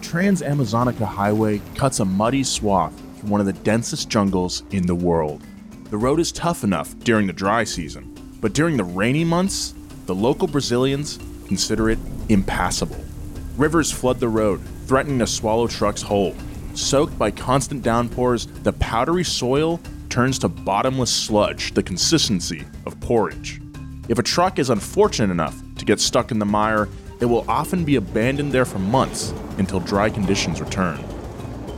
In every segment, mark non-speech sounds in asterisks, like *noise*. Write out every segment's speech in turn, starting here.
The Trans Amazonica Highway cuts a muddy swath through one of the densest jungles in the world. The road is tough enough during the dry season, but during the rainy months, the local Brazilians consider it impassable. Rivers flood the road, threatening to swallow trucks whole. Soaked by constant downpours, the powdery soil turns to bottomless sludge, the consistency of porridge. If a truck is unfortunate enough to get stuck in the mire, it will often be abandoned there for months until dry conditions return.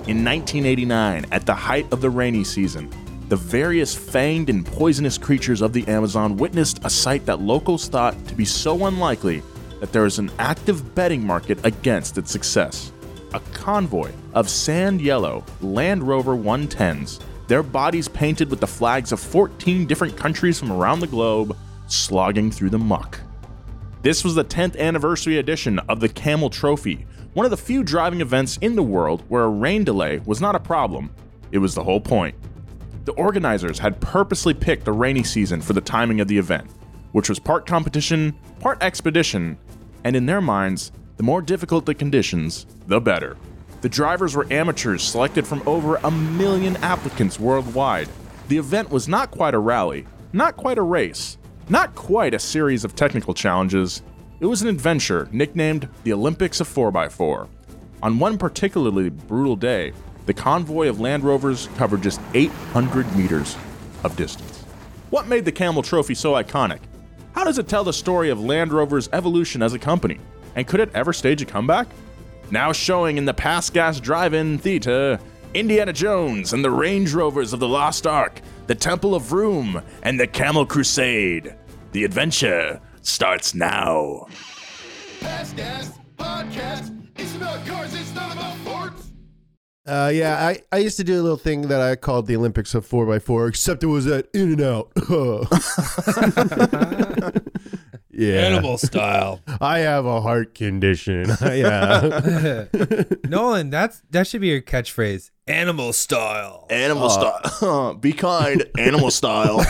In 1989, at the height of the rainy season, the various fanged and poisonous creatures of the Amazon witnessed a sight that locals thought to be so unlikely that there is an active betting market against its success. A convoy of sand yellow Land Rover 110s, their bodies painted with the flags of 14 different countries from around the globe, slogging through the muck. This was the 10th anniversary edition of the Camel Trophy, one of the few driving events in the world where a rain delay was not a problem, it was the whole point. The organizers had purposely picked the rainy season for the timing of the event, which was part competition, part expedition, and in their minds, the more difficult the conditions, the better. The drivers were amateurs selected from over a million applicants worldwide. The event was not quite a rally, not quite a race, not quite a series of technical challenges. It was an adventure nicknamed the Olympics of 4x4. On one particularly brutal day, the convoy of Land Rovers covered just 800 meters of distance. What made the Camel Trophy so iconic? How does it tell the story of Land Rover's evolution as a company? And could it ever stage a comeback? Now showing in the Past Gas Drive In Theater, Indiana Jones and the Range Rovers of the Lost Ark, the Temple of Room, and the Camel Crusade. The adventure starts now. Past Gas Podcast. It's about cars, it's not about sports. Uh, yeah, I, I used to do a little thing that I called the Olympics of 4x4, except it was at In-N-Out. *laughs* yeah. Animal style. I have a heart condition. *laughs* yeah. *laughs* Nolan, that's that should be your catchphrase. Animal style. Animal style. Be kind, animal style.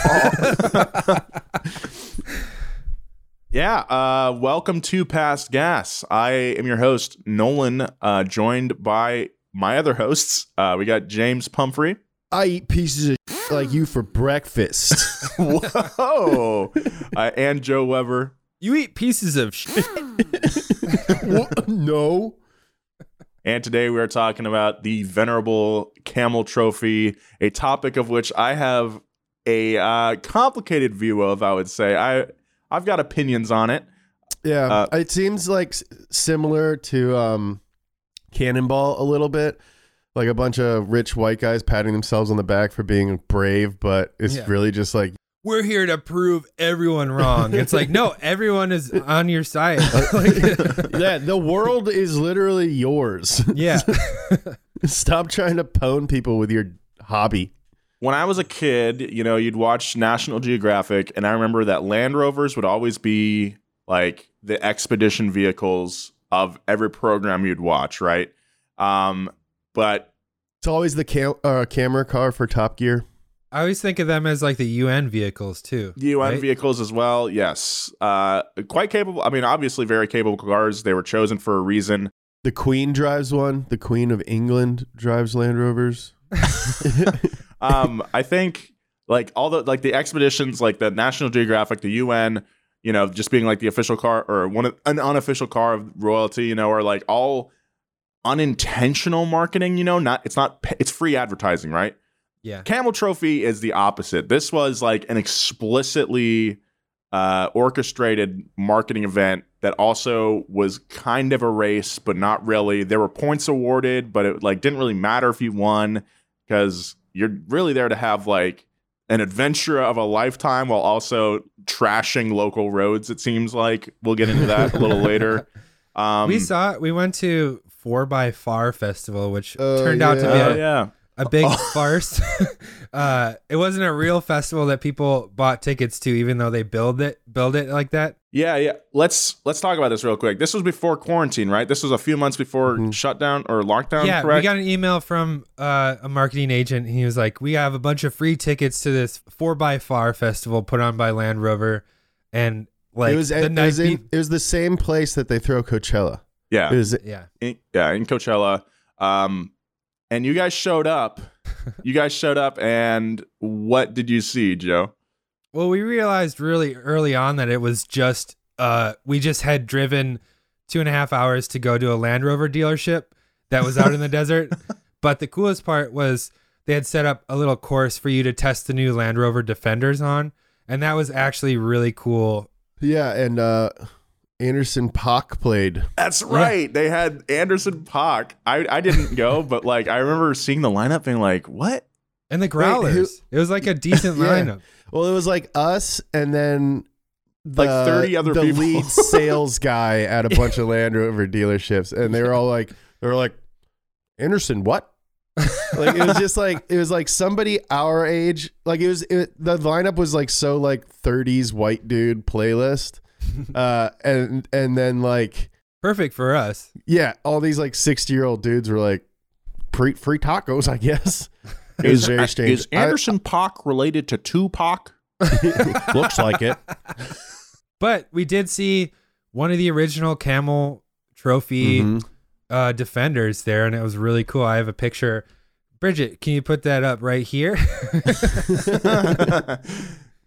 Yeah, uh, welcome to Past Gas. I am your host, Nolan, uh, joined by my other hosts. Uh, we got James Pumphrey. I eat pieces of like you for breakfast. *laughs* Whoa. uh, and Joe Weber. You eat pieces of shit. *laughs* No. And today we are talking about the venerable camel trophy, a topic of which I have a uh, complicated view of. I would say I I've got opinions on it. Yeah, Uh, it seems like similar to um, Cannonball a little bit. Like a bunch of rich white guys patting themselves on the back for being brave, but it's Yeah. really just like we're here to prove everyone wrong. It's like, no, *laughs* everyone is on your side. *laughs* *laughs* Like, yeah, the world is literally yours. yeah. Stop trying to pwn people with your hobby. When I was a kid, you know, you'd watch National Geographic, and I remember that Land Rovers would always be like the expedition vehicles of every program you'd watch, right? Um, but It's always the cam- uh, camera car for Top Gear. I always think of them as like the UN vehicles too. UN right? vehicles as well, yes, uh, quite capable. I mean, obviously, very capable cars. They were chosen for a reason. The Queen drives one. The Queen of England drives Land Rovers. *laughs* *laughs* um, I think like all the like the expeditions, like the National Geographic, the UN, you know, just being like the official car or one of, an unofficial car of royalty, you know, are like all unintentional marketing. You know, not it's not it's free advertising, right? Yeah. Camel Trophy is the opposite. This was like an explicitly uh, orchestrated marketing event that also was kind of a race, but not really. There were points awarded, but it like didn't really matter if you won because you're really there to have like an adventure of a lifetime while also trashing local roads. It seems like we'll get into that a little *laughs* later. Um, we saw we went to Four by Far Festival, which Oh, turned out to be yeah. oh a, yeah. A big *laughs* farce. *laughs* uh, it wasn't a real festival that people bought tickets to, even though they build it build it like that. Yeah, yeah. Let's let's talk about this real quick. This was before quarantine, right? This was a few months before Mm-hmm. shutdown or lockdown, yeah, correct? we got an email from uh, a marketing agent. He was like, "We have a bunch of free tickets to this Four by Far festival put on by Land Rover, and like it was the it night was, in- be- it was the same place that they throw Coachella. yeah. It was yeah, in, yeah, in Coachella. Um, and you guys showed up. *laughs* you guys showed up, and what did you see, Joe? Well, we realized really early on that it was just uh we just had driven two and a half hours to go to a Land Rover dealership that was out in the *laughs* desert. But the coolest part was they had set up a little course for you to test the new Land Rover Defenders on. And that was actually really cool. yeah, and uh, Anderson .Paak played. That's right. They had Anderson .Paak. I, I didn't go, *laughs* but like I remember seeing the lineup being like, what? And the Growlers. it was like a decent Yeah. lineup. Well, it was like us and then the, Like 30 other the people. lead *laughs* sales guy at a bunch of Land Rover dealerships, and they were all like, they were like, Anderson, what? like it was just like it was like somebody our age. Like it was it, the lineup was like so like 30s white dude playlist, *laughs* uh, and and then like Perfect for us. yeah, all these like 60 year old dudes were like free free tacos, I guess. *laughs* It was very strange. Is Anderson .Paak related to Tupac? *laughs* Looks like it. But we did see one of the original camel trophy Mhm. uh, defenders there, and it was really cool. I have a picture. Bridget, can you put that up right here?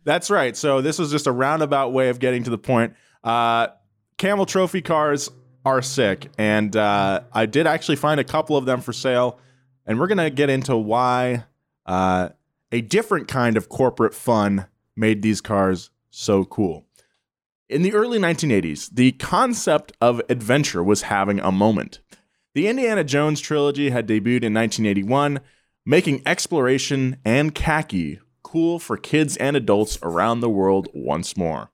That's right. So this was just a roundabout way of getting to the point. Uh, Camel Trophy cars are sick, and uh, I did actually find a couple of them for sale, and we're gonna get into why uh, a different kind of corporate fun made these cars so cool. In the early 1980s, the concept of adventure was having a moment. The Indiana Jones trilogy had debuted in 1981, making exploration and khaki cool for kids and adults around the world once more.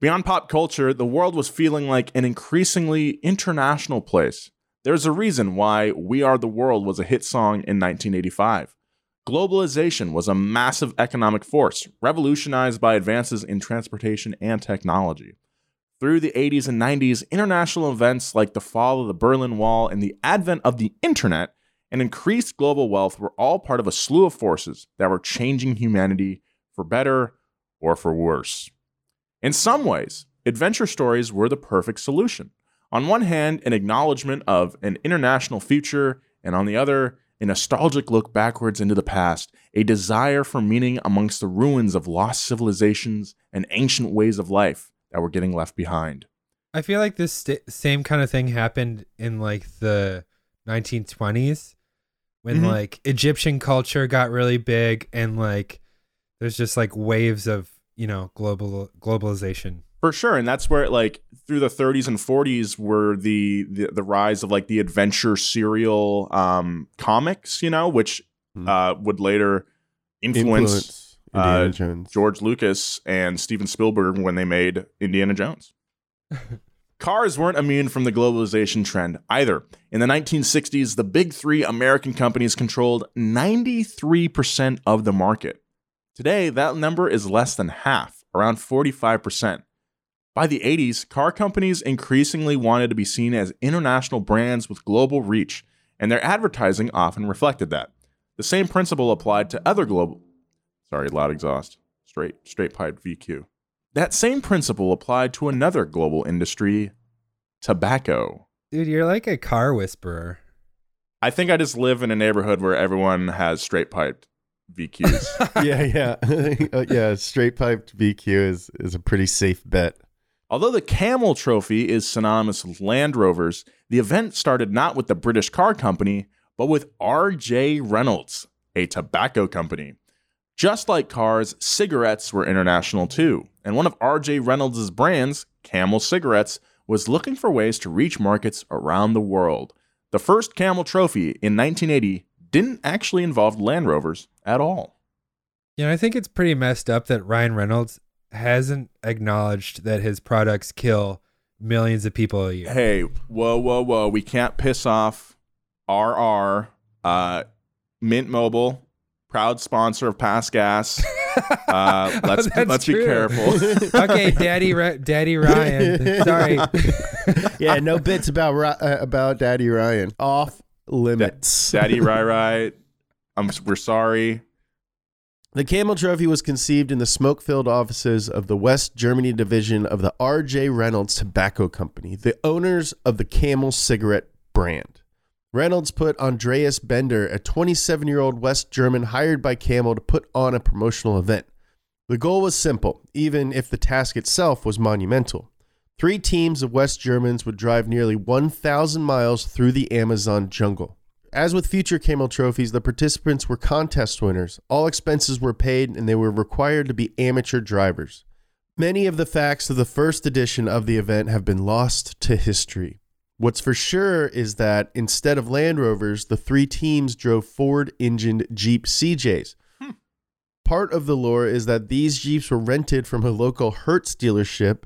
Beyond pop culture, the world was feeling like an increasingly international place. There's a reason why We Are the World was a hit song in 1985. Globalization was a massive economic force, revolutionized by advances in transportation and technology. Through the 80s and 90s, international events like the fall of the Berlin Wall and the advent of the internet and increased global wealth were all part of a slew of forces that were changing humanity for better or for worse. In some ways, adventure stories were the perfect solution. On one hand, an acknowledgement of an international future, and on the other, a nostalgic look backwards into the past, a desire for meaning amongst the ruins of lost civilizations and ancient ways of life that were getting left behind. I feel like this st- same kind of thing happened in like the 1920s when Mhm. like Egyptian culture got really big and like there's just like waves of, you know, global globalization. For sure, and that's where like through the 30s and 40s were the the, the rise of like the adventure serial um, comics, you know, which Hmm. uh, would later influence, Influence. Indiana uh, Jones. George Lucas and Steven Spielberg when they made Indiana Jones. *laughs* Cars weren't immune from the globalization trend either. In the 1960s, the big three American companies controlled 93% of the market. Today, that number is less than half, around 45%. By the 80s, car companies increasingly wanted to be seen as international brands with global reach, and their advertising often reflected that. The same principle applied to other global sorry, loud exhaust, straight straight pipe VQ. That same principle applied to another global industry, tobacco. Dude, you're like a car whisperer. I think I just live in a neighborhood where everyone has straight piped VQs. *laughs* yeah, yeah, *laughs* Uh, yeah. Straight piped VQ is is a pretty safe bet. Although the Camel Trophy is synonymous with Land Rovers, the event started not with the British car company, but with R.J. Reynolds, a tobacco company. Just like cars, cigarettes were international too, and one of R.J. Reynolds' brands, Camel Cigarettes, was looking for ways to reach markets around the world. The first Camel Trophy in 1980 didn't actually involve Land Rovers at all. You know, I think it's pretty messed up that Ryan Reynolds hasn't acknowledged that his products kill millions of people a year. Hey, whoa, whoa, whoa. We can't piss off RR. Uh, Mint Mobile, proud sponsor of Past Gas. *laughs* Uh, let's That's let's be careful. *laughs* okay, Daddy, Ri- Daddy Ryan. *laughs* Sorry. Yeah, no bits about uh, about Daddy Ryan. Off limits. Daddy Rai Rai, I'm we're sorry. The Camel Trophy was conceived in the smoke filled offices of the West Germany division of the R.J. Reynolds Tobacco Company, the owners of the Camel cigarette brand. Reynolds put Andreas Bender, a 27 year old West German hired by Camel to put on a promotional event. The goal was simple, even if the task itself was monumental. Three teams of West Germans would drive nearly 1,000 miles through the Amazon jungle. As with future Camel trophies, the participants were contest winners. All expenses were paid and they were required to be amateur drivers. Many of the facts of the first edition of the event have been lost to history. What's for sure is that instead of Land Rovers, the three teams drove Ford engined Jeep CJs. Hmm. Part of the lore is that these Jeeps were rented from a local Hertz dealership,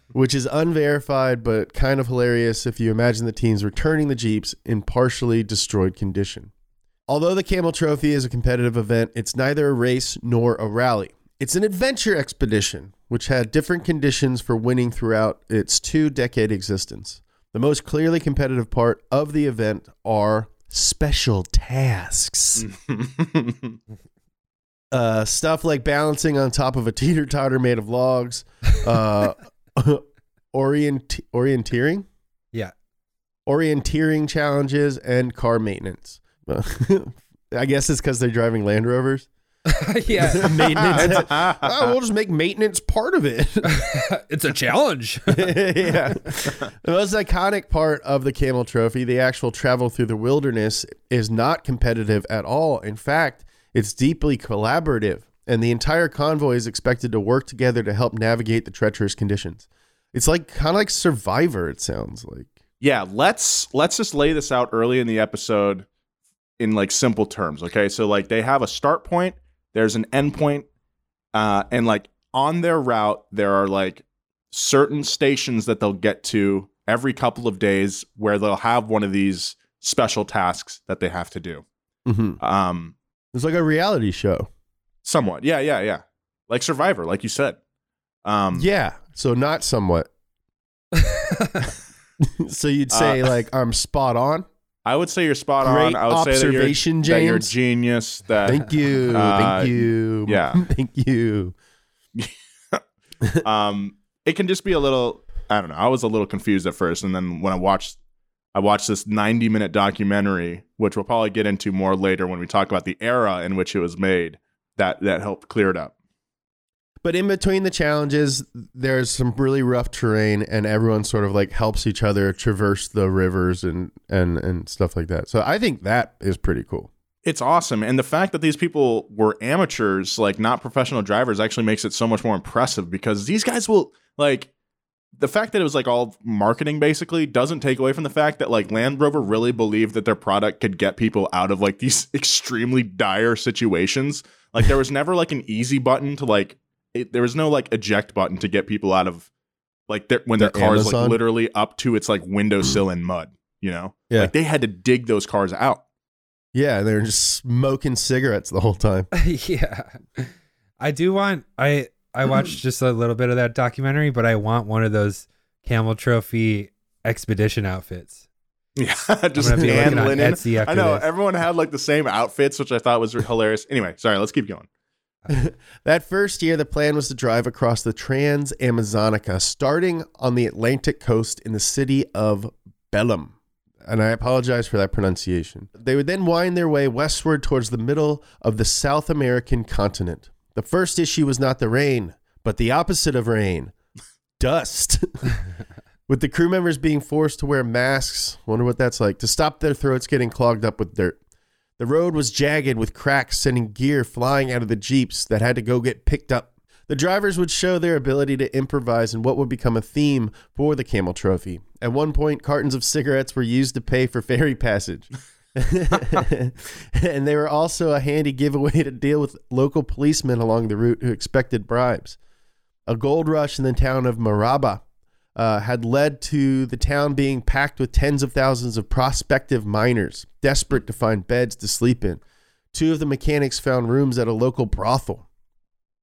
*laughs* which is unverified but kind of hilarious if you imagine the teams returning the Jeeps in partially destroyed condition. Although the Camel Trophy is a competitive event, it's neither a race nor a rally. It's an adventure expedition, which had different conditions for winning throughout its two decade existence. The most clearly competitive part of the event are special tasks. *laughs* uh, stuff like balancing on top of a teeter totter made of logs, uh, *laughs* orient orienteering, Yeah. orienteering challenges, and car maintenance. *laughs* I guess it's because they're driving Land Rovers. *laughs* yeah. *laughs* maintenance. *laughs* oh, we'll just make maintenance part of it. it's a challenge. yeah. The most iconic part of the Camel Trophy, the actual travel through the wilderness, is not competitive at all. In fact, it's deeply collaborative, and the entire convoy is expected to work together to help navigate the treacherous conditions. It's like kind of like Survivor. It sounds like. Yeah, let's let's just lay this out early in the episode in like simple terms. Okay, so like they have a start point, there's an endpoint, uh, and like on their route there are like certain stations that they'll get to every couple of days where they'll have one of these special tasks that they have to do. Mm-hmm. Um, It's like a reality show. somewhat, yeah, yeah, yeah, like Survivor, like you said. Um, Yeah. So not somewhat. *laughs* *laughs* so you'd say Uh, like I'm spot on. I would say you're spot Great on. I would say that you're, observation, that you're James. genius. That Thank you. uh, Thank you. yeah. *laughs* Thank you. *laughs* um it can just be a little i don't know i was a little confused at first and then when i watched i watched this 90 minute documentary which we'll probably get into more later when we talk about the era in which it was made that that helped clear it up But in between the challenges, there's some really rough terrain, and everyone sort of like helps each other traverse the rivers and and and stuff like that. So I think that is pretty cool. it's awesome and the fact that these people were amateurs like not professional drivers actually makes it so much more impressive because these guys will like the fact that it was like all marketing basically doesn't take away from the fact that like Land Rover really believed that their product could get people out of like these *laughs* extremely dire situations. Like there was never like an easy button to like it, there was no like eject button to get people out of like their, when their The car is like literally up to its like windowsill in mud, you know? Yeah. Like they had to dig those cars out. Yeah, they're just smoking cigarettes the whole time. *laughs* yeah. I do want I I watched *clears throat* just a little bit of that documentary, but I want one of those camel trophy expedition outfits. Yeah, *laughs* just be tan looking on linen. Etsy I know this. everyone had like the same outfits, which I thought was hilarious. Anyway, sorry, let's keep going. *laughs* That first year, the plan was to drive across the Trans Amazonica, starting on the Atlantic coast in the city of Belém. And I apologize for that pronunciation. They would then wind their way westward towards the middle of the South American continent. The first issue was not the rain, but the opposite of rain *laughs* dust. *laughs* with the crew members being forced to wear masks, wonder what that's like, to stop their throats getting clogged up with dirt. The road was jagged with cracks sending gear flying out of the Jeeps that had to go get picked up. The drivers would show their ability to improvise in what would become a theme for the Camel Trophy. At one point, cartons of cigarettes were used to pay for ferry passage. *laughs* and they were also a handy giveaway to deal with local policemen along the route who expected bribes. A gold rush in the town of Maraba uh, had led to the town being packed with tens of thousands of prospective miners, desperate to find beds to sleep in. Two of the mechanics found rooms at a local brothel.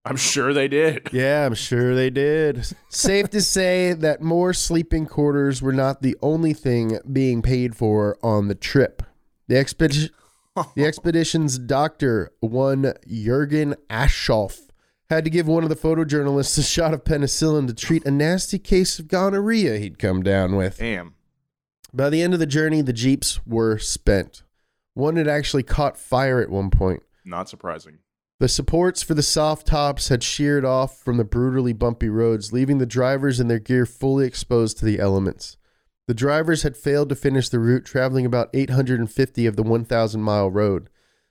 I'm sure they did. *laughs* Yeah, I'm sure they did. Safe to say that more sleeping quarters were not the only thing being paid for on the trip. The expedition, *laughs* the expedition's doctor, one Jurgen Aschoff, had to give one of the photojournalists a shot of penicillin to treat a nasty case of gonorrhea he'd come down with. Damn. By the end of the journey, the jeeps were spent. One had actually caught fire at one point. Not surprising. The supports for the soft tops had sheared off from the brutally bumpy roads, leaving the drivers and their gear fully exposed to the elements. The drivers had failed to finish the route, traveling about 850 of the 1,000 mile road.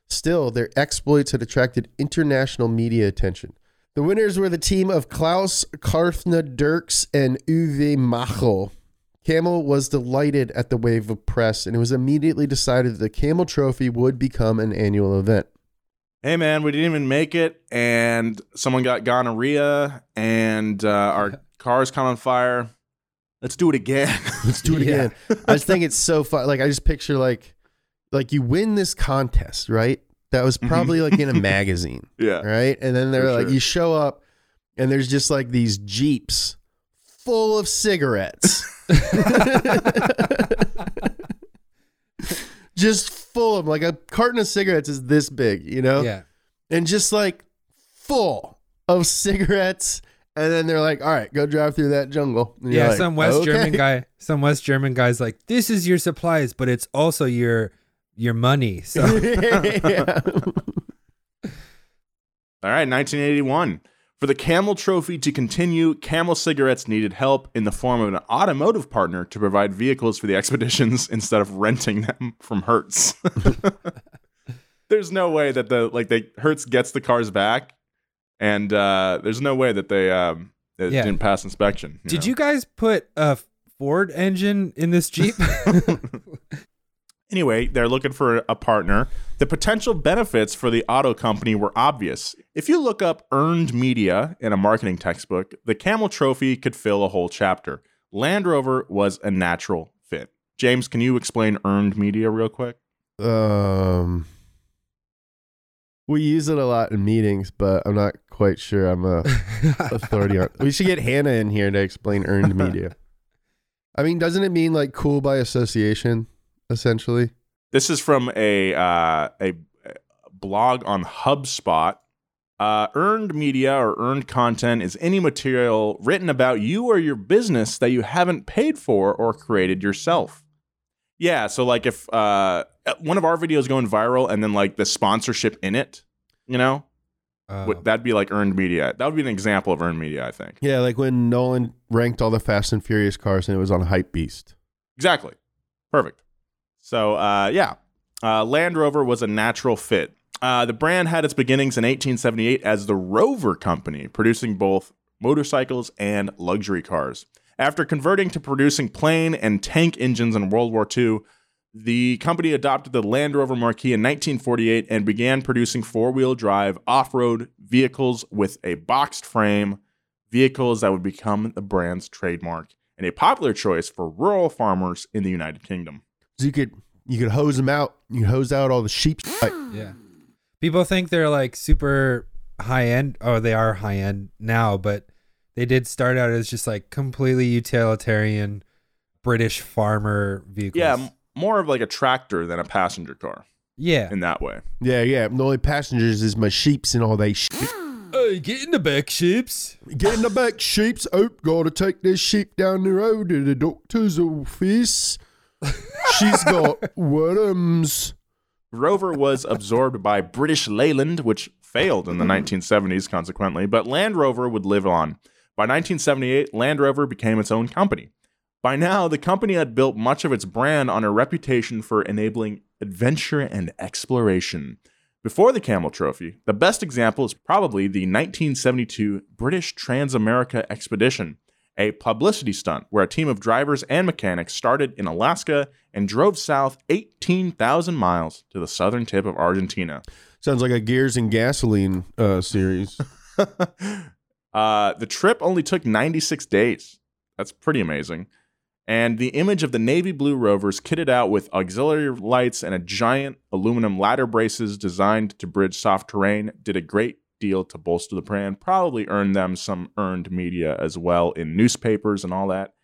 Still, their exploits had attracted international media attention. The winners were the team of Klaus Karthna Dirks and Uwe Machel. Camel was delighted at the wave of press, and it was immediately decided that the Camel Trophy would become an annual event. Hey man, we didn't even make it, and someone got gonorrhea, and uh, our *laughs* cars caught on fire. Let's do it again. *laughs* Let's do it *laughs* Yeah. again. I just think it's so fun. Like I just picture like like you win this contest, right? That was mm-hmm. probably like in a *laughs* magazine, yeah. right? And then they're For like sure. you show up and there's just like these jeeps full of cigarettes. *laughs* *laughs* just full of like a carton of cigarettes is this big, you know? Yeah. And just like full of cigarettes. And then they're like, all right, go drive through that jungle. And Yeah, like, some West German guy, some West German guy's like, "This is your supplies, but it's also your your money." So yeah. *laughs* All right, 1981. For the Camel Trophy to continue, Camel Cigarettes needed help in the form of an automotive partner to provide vehicles for the expeditions *laughs* instead of renting them from Hertz. *laughs* there's no way that the like they Hertz gets the cars back, and uh, there's no way that they um it Yeah. didn't pass inspection. Did you guys put a Ford engine in this Jeep? Anyway, they're looking for a partner. The potential benefits for the auto company were obvious. If you look up earned media in a marketing textbook, the Camel Trophy could fill a whole chapter. Land Rover was a natural fit. James, can you explain earned media real quick? Um, we use it a lot in meetings, but I'm not quite sure I'm a *laughs* authority on. We should get Hannah in here to explain earned *laughs* media. I mean, doesn't it mean like cool by association, essentially? This is from a uh, a blog on HubSpot. Uh, earned media or earned content is any material written about you or your business that you haven't paid for or created yourself. Yeah, so like if uh, one of our videos going viral and then like the sponsorship in it, you know, Oh. would that'd be like earned media. That would be an example of earned media, I think. Yeah, like when Nolan ranked all the Fast and Furious cars and it was on Hype Beast. Exactly. Perfect. So, uh, yeah, uh, Land Rover was a natural fit. Uh, the brand had its beginnings in 1878 as the Rover Company, producing both motorcycles and luxury cars. After converting to producing plane and tank engines in World War II, the company adopted the Land Rover Marquis in 1948 and began producing four wheel drive off road vehicles with a boxed frame, vehicles that would become the brand's trademark and a popular choice for rural farmers in the United Kingdom. So you could you could hose them out. You could hose out all the sheep. *gasps* Yeah. People think they're like super high end. Oh, they are high end now, but they did start out as just like completely utilitarian British farmer vehicles. Yeah, m- more of like a tractor than a passenger car Yeah. in that way. Yeah, yeah. The only passengers is my sheeps and all they shit. *gasps* Hey, get in the back, sheeps. Get in the back, sheeps. Oh, gotta take this sheep down the road to the doctor's office. She's got worms. Rover was absorbed by British Leyland, which failed in the 1970s, consequently, but Land Rover would live on. By 1978, Land Rover became its own company. By now, the company had built much of its brand on a reputation for enabling adventure and exploration. Before the Camel Trophy, the best example is probably the 1972 British Transamerica Expedition, a publicity stunt where a team of drivers and mechanics started in Alaska and drove south 18,000 miles to the southern tip of Argentina. Sounds like a Gears and Gasoline uh, series. *laughs* Uh, the trip only took 96 days. That's pretty amazing. And the image of the navy blue rovers kitted out with auxiliary lights and a giant aluminum ladder braces designed to bridge soft terrain did a great deal to bolster the brand. Probably earned them some earned media as well in newspapers and all that.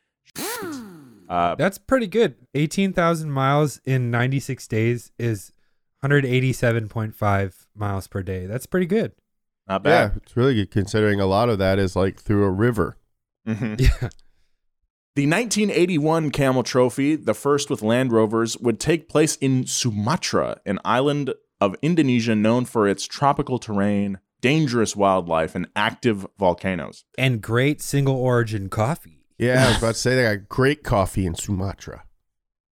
Uh, That's pretty good. 18,000 miles in 96 days is 187.5 miles per day. That's pretty good. not yeah, bad. it's really good considering a lot of that is like through a river. Mhm. *laughs* Yeah. The 1981 Camel Trophy, the first with Land Rovers, would take place in Sumatra, an island of Indonesia known for its tropical terrain, dangerous wildlife, and active volcanoes. And great single origin coffee. Yeah, I was about to *laughs* say they got great coffee in Sumatra.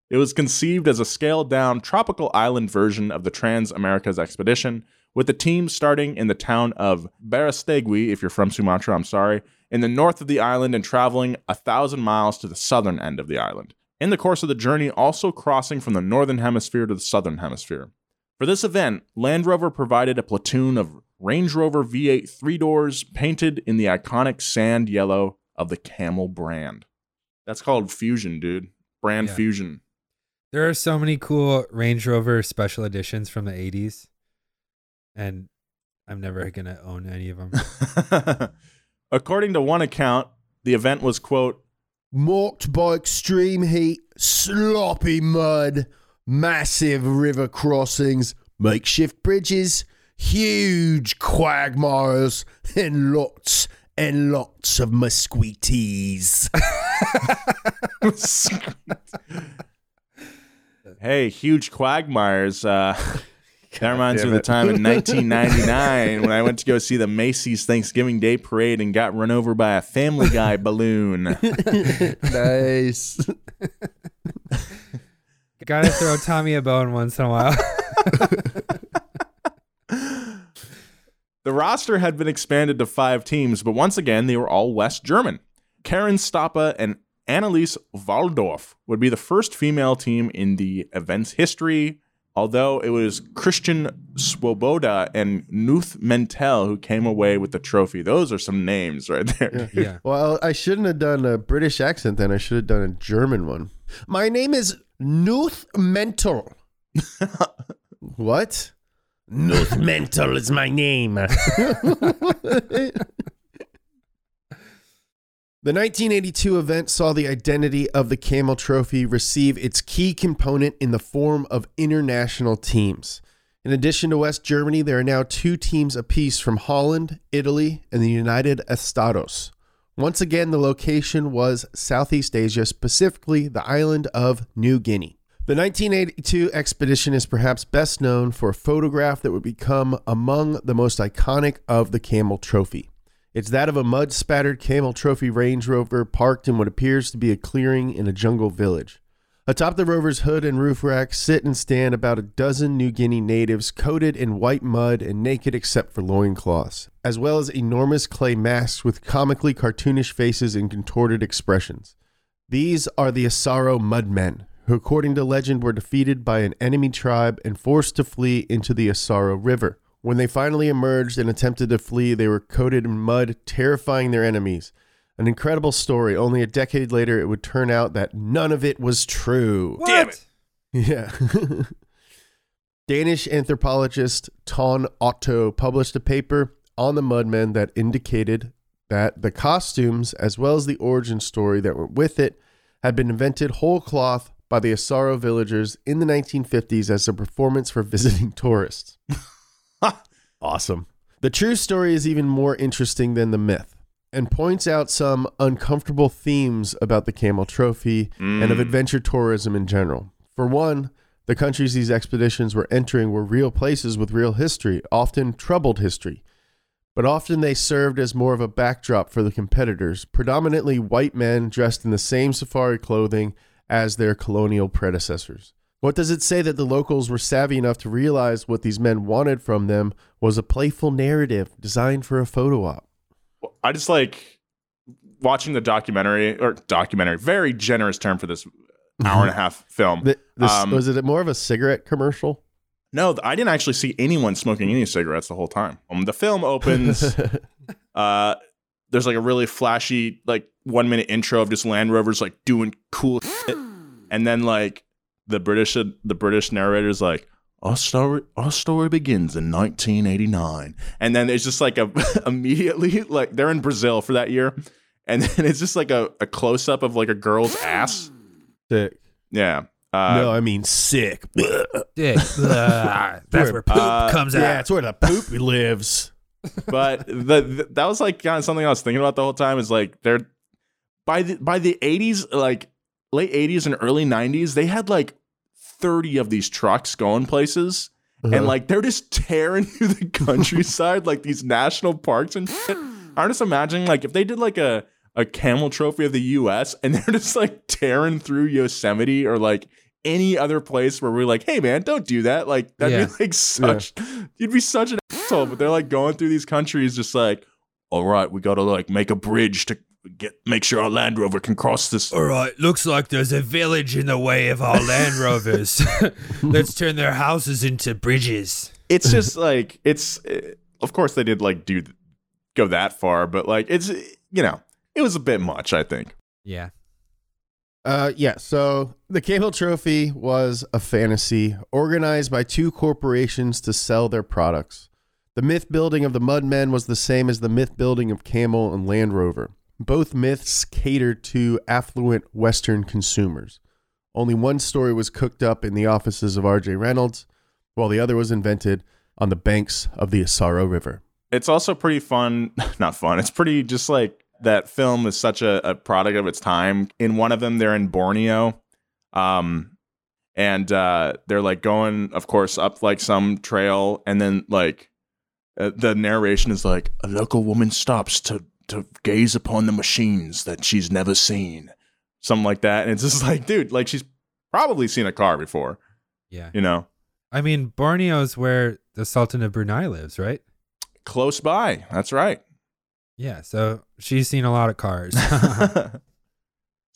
It was conceived as a scaled down tropical island version of the Trans Americas expedition, with the team starting in the town of Barastegui, if you're from Sumatra, I'm sorry, in the north of the island and traveling a thousand miles to the southern end of the island. In the course of the journey, also crossing from the northern hemisphere to the southern hemisphere. For this event, Land Rover provided a platoon of Range Rover V8 three doors painted in the iconic sand yellow of the Camel brand. That's called Fusion, dude. Brand Yeah. Fusion. There are so many cool Range Rover special editions from the 80s. And I'm never going to own any of them. *laughs* According to one account, the event was, quote, Marked by extreme heat, sloppy mud, massive river crossings, makeshift bridges, huge quagmires, and lots and lots of mosquitoes. *laughs* hey, huge quagmires. Uh, *laughs* that reminds me of the time in 1999 when I went to go see the Macy's Thanksgiving Day Parade and got run over by a Family Guy *laughs* balloon. nice. Gotta throw Tommy a bone once in a while. The roster had been expanded to five teams, but once again, they were all West German. Karen Stoppa and Anneliese Waldorf would be the first female team in the event's history, although it was Christian Swoboda and Nuth Mentel who came away with the trophy. Those are some names right there. yeah. *laughs* Well, I shouldn't have done a British accent then. I should have done a German one. My name is Nuth Mentel. *laughs* what? Nuth Mental is my name. *laughs* The 1982 event saw the identity of the Camel Trophy receive its key component in the form of international teams. In addition to West Germany, there are now two teams apiece from Holland, Italy, and the United Estados. Once again, the location was Southeast Asia, specifically the island of New Guinea. The 1982 expedition is perhaps best known for a photograph that would become among the most iconic of the Camel Trophy. It's that of a mud spattered Camel Trophy Range Rover parked in what appears to be a clearing in a jungle village. Atop the rover's hood and roof rack sit and stand about a dozen New Guinea natives coated in white mud and naked except for loincloths, as well as enormous clay masks with comically cartoonish faces and contorted expressions. These are the Asaro Mudmen, who, according to legend, were defeated by an enemy tribe and forced to flee into the Asaro River. When they finally emerged and attempted to flee, they were coated in mud, terrifying their enemies. An incredible story. Only a decade later, it would turn out that none of it was true. Damn it. Yeah. *laughs* Danish anthropologist Ton Otto published a paper on the Mudmen that indicated that the costumes, as well as the origin story that went with it, had been invented whole cloth by the Asaro villagers in the 1950s as a performance for visiting *laughs* tourists. *laughs* awesome. The true story is even more interesting than the myth and points out some uncomfortable themes about the camel trophy and of mm. adventure tourism in general. For one, the countries these expeditions were entering were real places with real history, often troubled history. But often they served as more of a backdrop for the competitors, predominantly white men dressed in the same safari clothing as their colonial predecessors. What does it say that the locals were savvy enough to realize what these men wanted from them was a playful narrative designed for a photo op? I just like watching the documentary or documentary, very generous term for this *laughs* hour and a half film. Th- this- Um, was it more of a cigarette commercial? No, I didn't actually see anyone smoking any cigarettes the whole time. Um, the film opens. *laughs* uh, there's like a really flashy, like one minute intro of just Land Rovers like doing cool shit, and then like the British, the British narrator's like, "Our story, our story begins in 1989," and then it's just like a *laughs* immediately like they're in Brazil for that year, and then it's just like a, a close up of like a girl's ass. Sick. Yeah. Uh, no, I mean sick. Dick. Ugh. *laughs* That's where poop Uh, comes yeah, out. it's where the poop lives. But the, the that was like kind of something I was thinking about the whole time is like they're by the by the 80s like late 80s and early 90s they had like 30 of these trucks going places Uh-huh. and like they're just tearing *laughs* through the countryside like these national parks and shit. *gasps* I'm just imagining like if they did like a a camel trophy of the US and *laughs* they're just like tearing through Yosemite or like any other place where we're like, hey man, don't do that. Like that'd Yeah. be like *laughs* such you'd be such an asshole. But they're like going through these countries just like, all right, we gotta like make a bridge to get make sure our Land Rover can cross this All right, looks like there's a village in the way of our Land *laughs* Rovers. *laughs* Let's turn their houses into bridges. it's just like it's eh, of course they did like do go that far, but like it's you know, it was a bit much, I think. Yeah. Uh, yeah. So the Camel Trophy was a fantasy organized by two corporations to sell their products. The myth building of the Mud Men was the same as the myth building of Camel and Land Rover. Both myths catered to affluent Western consumers. Only one story was cooked up in the offices of R.J. Reynolds, while the other was invented on the banks of the Asaro River. It's also pretty fun, *laughs* not fun. It's pretty just like that film is such a, a product of its time. In one of them, they're in Borneo, um, and uh, they're like going, of course, up like some trail, and then like uh, the narration is like a local woman stops to to gaze upon the machines that she's never seen, something like that, and it's just *laughs* like, dude, like she's probably seen a car before, Yeah. you know, I mean, Borneo is where the Sultan of Brunei lives, right? close by. That's right. Yeah. So she's seen a lot of cars. *laughs*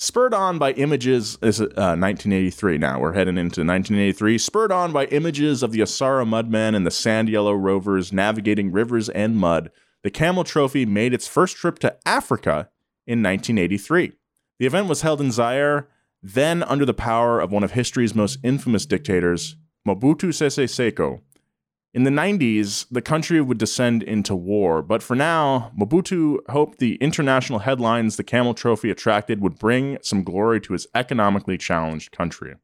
Spurred on by images, is uh, 1983 now. We're heading into 1983. Spurred on by images of the Asaro Mudmen and the Sand Yellow Rovers navigating rivers and mud, the Camel Trophy made its first trip to Africa in 1983. The event was held in Zaire, then under the power of one of history's most infamous dictators, Mobutu Sese Seko. In the 90s, the country would descend into war, but for now, Mobutu hoped the international headlines the Camel Trophy attracted would bring some glory to his economically challenged country.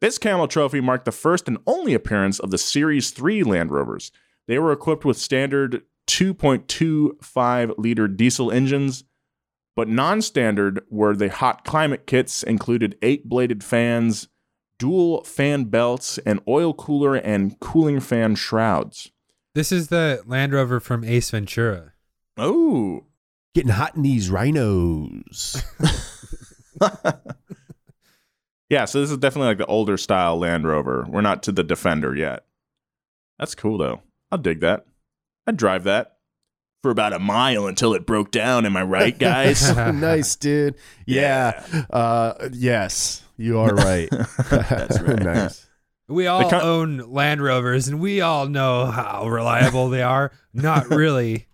This Camel Trophy marked the first and only appearance of the Series 3 Land Rovers. They were equipped with standard 2.25 liter diesel engines, but non standard were the hot climate kits, included eight bladed fans, dual fan belts, and oil cooler and cooling fan shrouds. this is the Land Rover from Ace Ventura. Oh, Getting hot in these rhinos. *laughs* *laughs* Yeah, so this is definitely like the older style Land Rover. We're not to the Defender yet. That's cool though. I'll dig that. I'd drive that for about a mile until it broke down. Am I right, *laughs* guys? nice, dude. Yeah. Uh, yes, you are right. *laughs* That's *laughs* right. nice. We all con- own Land Rovers and we all know how reliable they are. Not really.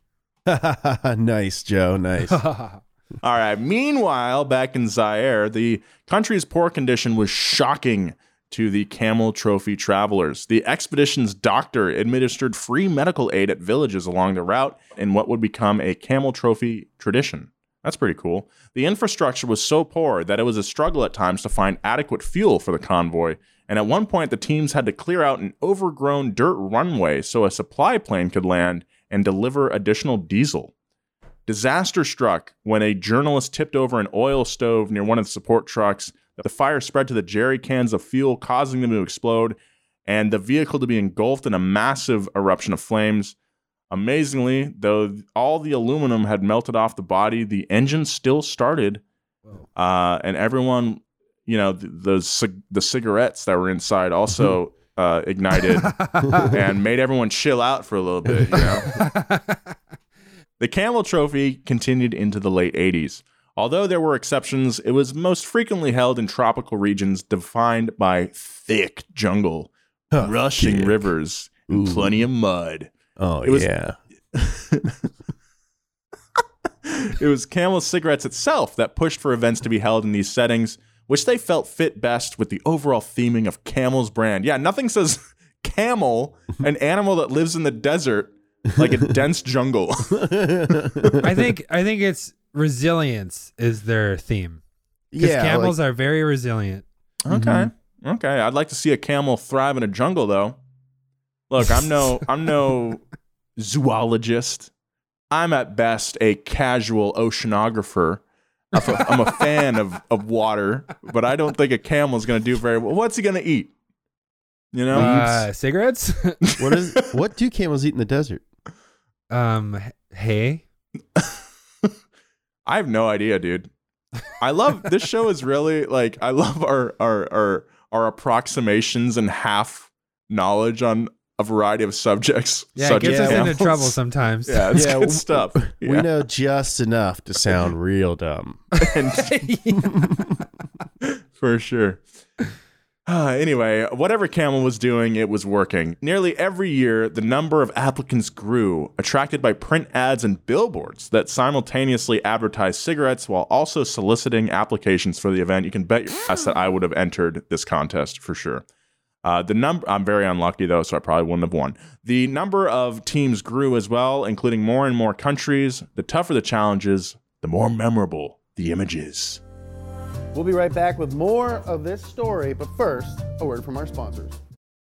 *laughs* nice, Joe. Nice. All right. Meanwhile, back in Zaire, the country's poor condition was shocking to the Camel Trophy travelers. The expedition's doctor administered free medical aid at villages along the route in what would become a Camel Trophy tradition. That's pretty cool. The infrastructure was so poor that it was a struggle at times to find adequate fuel for the convoy, and at one point the teams had to clear out an overgrown dirt runway so a supply plane could land and deliver additional diesel. Disaster struck when a journalist tipped over an oil stove near one of the support trucks. The fire spread to the jerry cans of fuel, causing them to explode, and the vehicle to be engulfed in a massive eruption of flames. Amazingly, though all the aluminum had melted off the body, the engine still started, uh, and everyone, you know, the the, cig- the cigarettes that were inside also uh, ignited *laughs* and made everyone chill out for a little bit. You know. *laughs* The Camel Trophy continued into the late 80s. Although there were exceptions, it was most frequently held in tropical regions defined by thick jungle, rushing thick. rivers, and Ooh. plenty of mud. Oh It was- yeah. *laughs* It was Camel Cigarettes itself that pushed for events to be held in these settings, which they felt fit best with the overall theming of Camel's brand. Yeah, nothing says *laughs* camel, *laughs* an animal that lives in the desert, like a dense jungle. I think I think it's resilience is their theme. Because Yeah. camels like- are very resilient. Okay. Mm-hmm. Okay. I'd like to see a camel thrive in a jungle though. Look, I'm no I'm no *laughs* zoologist. I'm at best a casual oceanographer. I'm a fan of, of water, but I don't think a camel is going to do very well. What's he going to eat? You know? Uh, cigarettes? *laughs* what is what do camels eat in the desert? um, hay. *laughs* I have no idea, dude. I love this show is really like I love our our our our approximations and half knowledge on a variety of subjects. Yeah, it such gets as us into trouble sometimes. Yeah, it's Yeah, good w- stuff. We know just enough to sound *laughs* real dumb. And- *laughs* for sure. Ah, anyway, whatever Camel was doing, it was working. Nearly every year, the number of applicants grew, attracted by print ads and billboards that simultaneously advertised cigarettes while also soliciting applications for the event. You can bet your ass that I would have entered this contest for sure. Uh, the number I'm very unlucky though, so I probably wouldn't have won. The number of teams grew as well, including more and more countries. The tougher the challenges, the more memorable the images. We'll be right back with more of this story, but first, a word from our sponsors.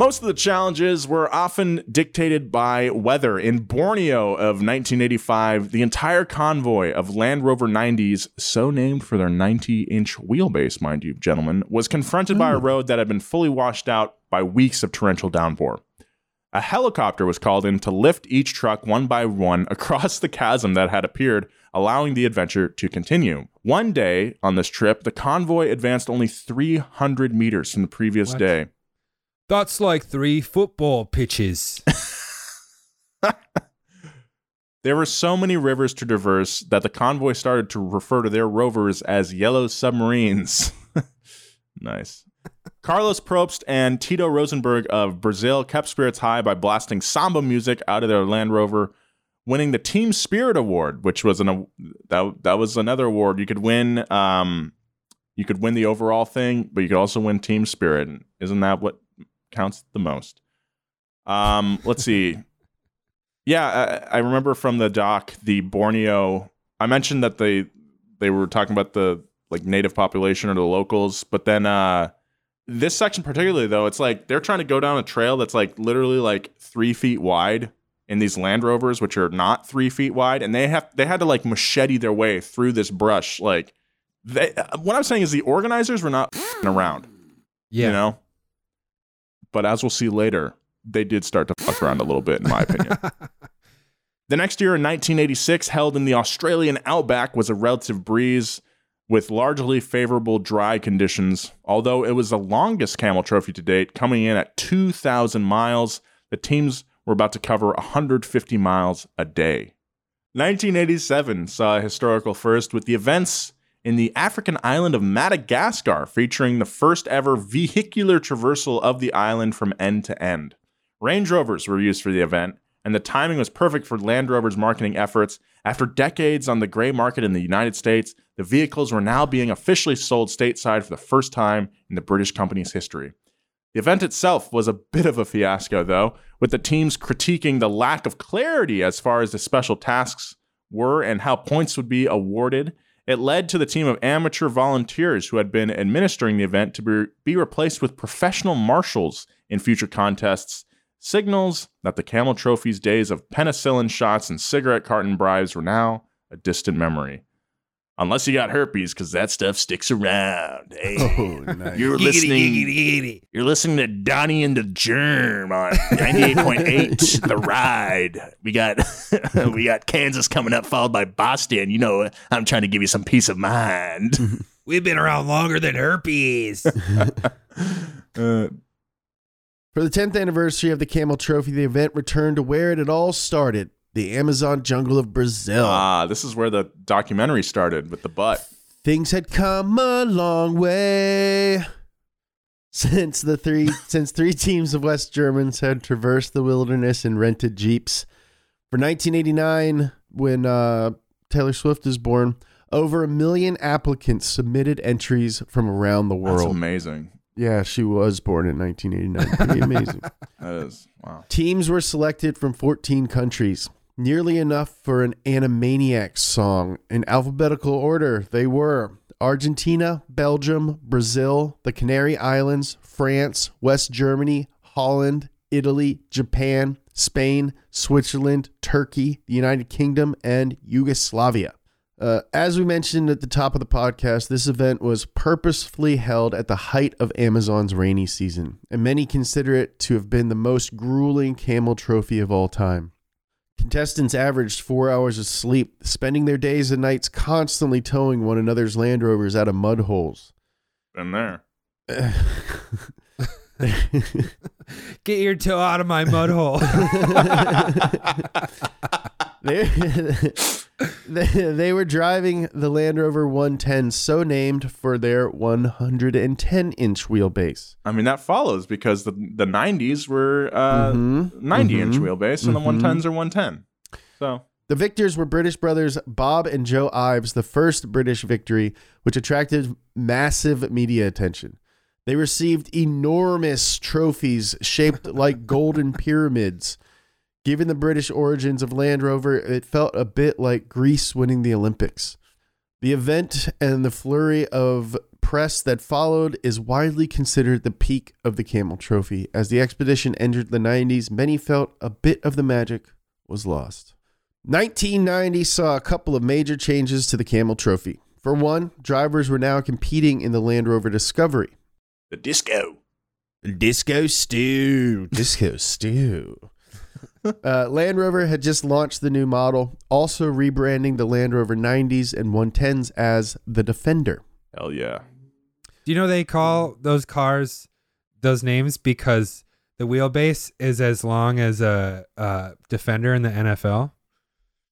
Most of the challenges were often dictated by weather. In Borneo of 1985, the entire convoy of Land Rover 90s, so named for their 90 inch wheelbase, mind you, gentlemen, was confronted by a hmm. road that had been fully washed out by weeks of torrential downpour. A helicopter was called in to lift each truck one by one *laughs* across the chasm that had appeared, allowing the adventure to continue. One day on this trip, the convoy advanced only 300 meters from the previous What? day. That's like three football pitches. *laughs* There were so many rivers to traverse that the convoy started to refer to their rovers as yellow submarines. *laughs* nice. Carlos Probst and Tito Rosenberg of Brazil kept spirits high by blasting samba music out of their Land Rover, winning the Team Spirit Award, which was an that that was another award you could win. Um, you could win the overall thing, but you could also win Team Spirit. Isn't that what counts the most? Um, let's see. *laughs* Yeah, I, I remember from the doc the Borneo. I mentioned that they they were talking about the like native population or the locals, but then uh, this section particularly though, it's like they're trying to go down a trail that's like literally like three feet wide in these Land Rovers, which are not three feet wide, and they have they had to like machete their way through this brush. Like, they, what I'm saying is the organizers were not around. Yeah. You know. But as we'll see later, they did start to fuck around a little bit, in my opinion. *laughs* the next year in 1986, held in the Australian outback, was a relative breeze with largely favorable dry conditions. Although it was the longest camel trophy to date, coming in at 2,000 miles, the teams were about to cover 150 miles a day. 1987 saw a historical first with the events in the African island of Madagascar, featuring the first ever vehicular traversal of the island from end to end. Range Rovers were used for the event, and the timing was perfect for Land Rover's marketing efforts. After decades on the gray market in the United States, the vehicles were now being officially sold stateside for the first time in the British company's history. The event itself was a bit of a fiasco, though, with the teams critiquing the lack of clarity as far as the special tasks were and how points would be awarded. It led to the team of amateur volunteers who had been administering the event to be, be replaced with professional marshals in future contests. Signals that the Camel Trophy's days of penicillin shots and cigarette carton bribes were now a distant memory. Unless you got herpes, because that stuff sticks around. Hey, Oh, nice. you're listening. You're listening to Donnie and the Germ on 98.8 *laughs* The Ride. We got *laughs* we got Kansas coming up, followed by Boston. You know, I'm trying to give you some peace of mind. *laughs* We've been around longer than herpes. Uh, For the 10th anniversary of the Camel Trophy, the event returned to where it had all started the Amazon jungle of Brazil. ah, this is where the documentary started with the butt. Things had come a long way since the three *laughs* since three teams of West Germans had traversed the wilderness in rented jeeps. For 1989, when uh, Taylor Swift was born, over a million applicants submitted entries from around the That's world. amazing. Yeah, she was born in 1989. Pretty amazing. *laughs* That is wow. Teams were selected from 14 countries, nearly enough for an Animaniacs song. In alphabetical order, they were Argentina, Belgium, Brazil, the Canary Islands, France, West Germany, Holland, Italy, Japan, Spain, Switzerland, Turkey, the United Kingdom, and Yugoslavia. Uh, as we mentioned at the top of the podcast, this event was purposefully held at the height of Amazon's rainy season, and many consider it to have been the most grueling camel trophy of all time. Contestants averaged four hours of sleep, spending their days and nights constantly towing one another's Land Rovers out of mud holes. Been there. *laughs* Get your toe out of my mud hole. *laughs* *laughs* they, *laughs* they, they were driving the Land Rover 110, so named for their 110 inch wheelbase. I mean, that follows because the the 90s were uh, Mhm. 90 inch Mhm. wheelbase and the Mhm. 110s are 110. So The victors were British brothers Bob and Joe Ives, the first British victory, which attracted massive media attention. They received enormous trophies shaped like *laughs* golden pyramids. Given the British origins of Land Rover, it felt a bit like Greece winning the Olympics. The event and the flurry of press that followed is widely considered the peak of the Camel Trophy. As the expedition entered the 90s, many felt a bit of the magic was lost. 1990 saw a couple of major changes to the Camel Trophy. For one, drivers were now competing in the Land Rover Discovery. the disco. Disco Stew. Disco Stew. Uh, Land Rover had just launched the new model, also rebranding the Land Rover 90s and 110s as the Defender. Hell yeah. Do you know they call those cars those names because the wheelbase is as long as a, a defender in the NFL?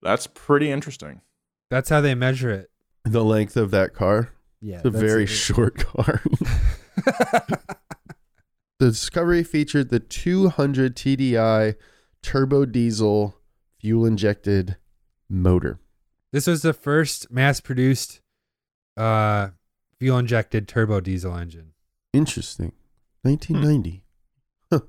That's pretty interesting. That's how they measure it. The length of that car. Yeah, It's a very it. *laughs* short car. *laughs* the Discovery featured the 200 TDI turbo diesel fuel injected motor. This was the first mass-produced uh, fuel-injected turbo diesel engine. Interesting. 1990. Huh.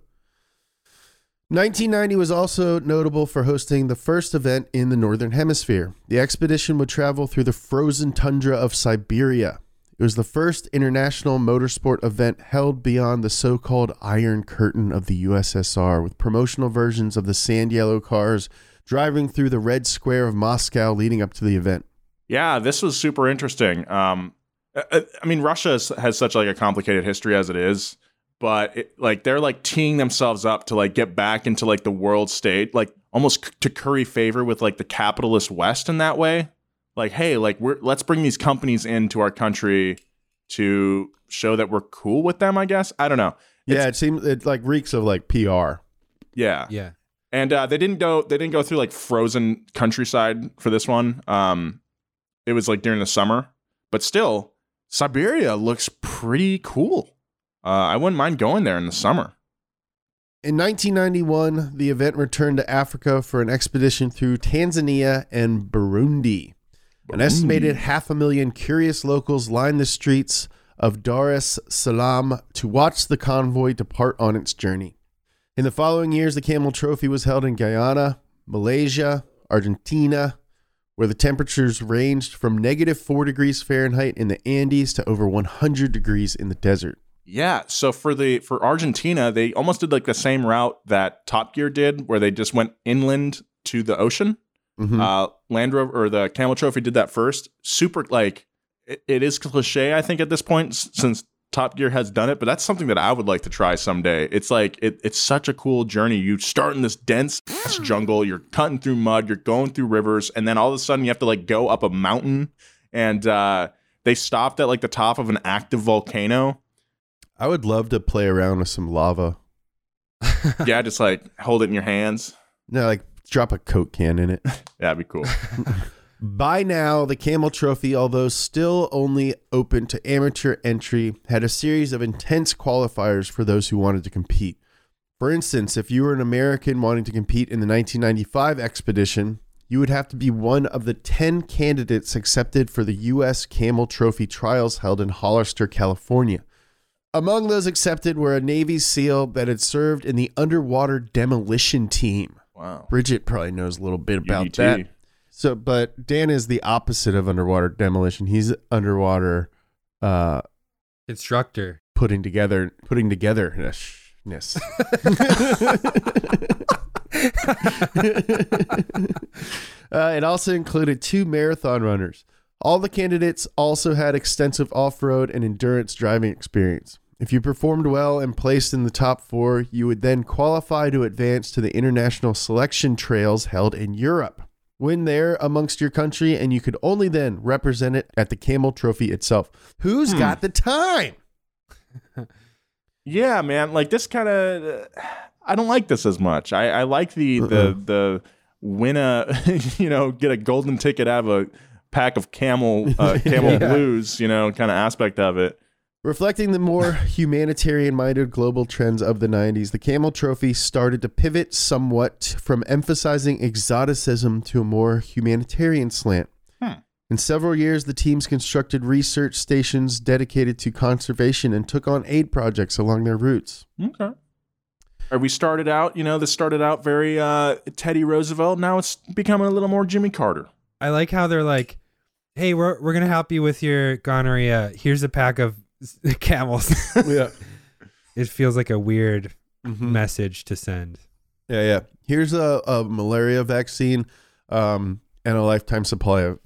1990 was also notable for hosting the first event in the Northern Hemisphere. The expedition would travel through the frozen tundra of Siberia. It was the first international motorsport event held beyond the so called Iron Curtain of the USSR, with promotional versions of the sand yellow cars driving through the red square of Moscow leading up to the event. Yeah, this was super interesting. Um, I, I mean, Russia has, such like a complicated history as it is, but it, like they're like teeing themselves up to like get back into like the world state, like almost c- to curry favor with like the capitalist West in that way. Like, hey, like we're let's bring these companies into our country to show that we're cool with them. I guess I don't know. Yeah, it seems it like reeks of like PR. Yeah, Yeah. and uh, they didn't go they didn't go through like frozen countryside for this one um it was like during the summer but still siberia looks pretty cool uh, i wouldn't mind going there in the summer In 1991, the event returned to Africa for an expedition through Tanzania and Burundi. An estimated half a million curious locals lined the streets of Dar es Salaam to watch the convoy depart on its journey. In the following years, the Camel Trophy was held in Guyana, Malaysia, Argentina, where the temperatures ranged from negative 4 degrees Fahrenheit in the Andes to over 100 degrees in the desert. yeah so for the for argentina they almost did like the same route that top gear did where they just went inland to the ocean Mhm. uh land rover or the camel trophy did that first. Super like it, it is cliche i think at this point since top gear has done it but that's something that i would like to try someday. It's like it, it's such a cool journey. You start in this dense jungle you're cutting through mud you're going through rivers and then all of a sudden you have to like go up a mountain and uh they stopped at like the top of an active volcano. I would love to play around with some lava. *laughs* yeah just like hold it in your hands. No, like drop a Coke can in it. *laughs* that'd be cool *laughs* By now, the Camel Trophy, although still only open to amateur entry, had a series of intense qualifiers for those who wanted to compete. For instance, if you were an American wanting to compete in the 1995 expedition, you would have to be one of the 10 candidates accepted for the U.S. Camel Trophy trials held in Hollister, California. Among those accepted were a Navy SEAL that had served in the underwater demolition team. Wow Bridget probably knows a little bit about UDT. that. So, but Dan is the opposite of underwater demolition. He's underwater uh, Instructor. putting together, putting together togetherness. *laughs* uh, it also included two marathon runners. All the candidates also had extensive off road and endurance driving experience. If you performed well and placed in the top four, you would then qualify to advance to the international selection trails held in Europe. Win there amongst your country, and you could only then represent it at the Camel Trophy itself. Who's got the time? *laughs* Yeah, man. Like this kind of, I don't like this as much. I, I like the the the win a, *laughs* you know, get a golden ticket out of a pack of camel uh, *laughs* camel blues, you know, kind of aspect of it. Reflecting the more *laughs* humanitarian minded global trends of the 90s, the Camel Trophy started to pivot somewhat from emphasizing exoticism to a more humanitarian slant. Hmm. In several years, the teams constructed research stations dedicated to conservation and took on aid projects along their routes. Okay. Or we started out, you know, this started out very uh, Teddy Roosevelt. Now it's becoming a little more Jimmy Carter. I like how they're like, "Hey, we're we're gonna help you with your gonorrhea. Here's a pack of *laughs* camels." *laughs* Yeah. it feels like a weird Mhm. message to send. Yeah, yeah. Here's a, a malaria vaccine um, and a lifetime supply of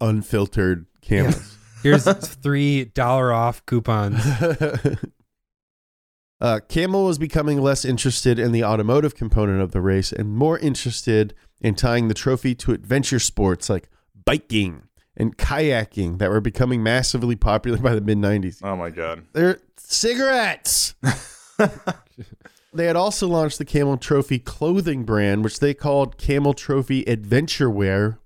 unfiltered camels. Here's *laughs* three dollar off coupons. uh, Camel was becoming less interested in the automotive component of the race and more interested in tying the trophy to adventure sports like biking and kayaking that were becoming massively popular by the mid 90s. Oh my god. They're cigarettes. *laughs* they had also launched the Camel Trophy clothing brand, which they called Camel Trophy Adventure Wear,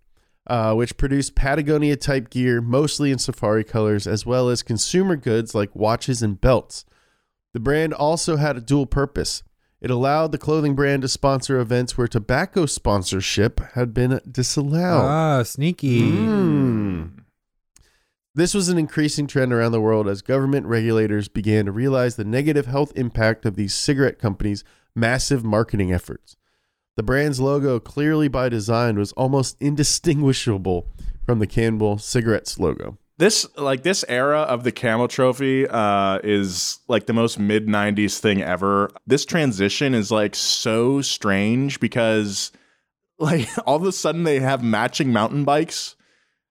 uh, which produced Patagonia type gear, mostly in safari colors, as well as consumer goods like watches and belts. The brand also had a dual purpose. It allowed the clothing brand to sponsor events where tobacco sponsorship had been disallowed. Ah, sneaky. Mm. This was an increasing trend around the world as government regulators began to realize the negative health impact of these cigarette companies' massive marketing efforts. The brand's logo, clearly by design, was almost indistinguishable from the Camel cigarettes logo. This like this era of the camel trophy uh, is like the most mid '90s thing ever. This transition is like so strange because *laughs* like all of a sudden they have matching mountain bikes,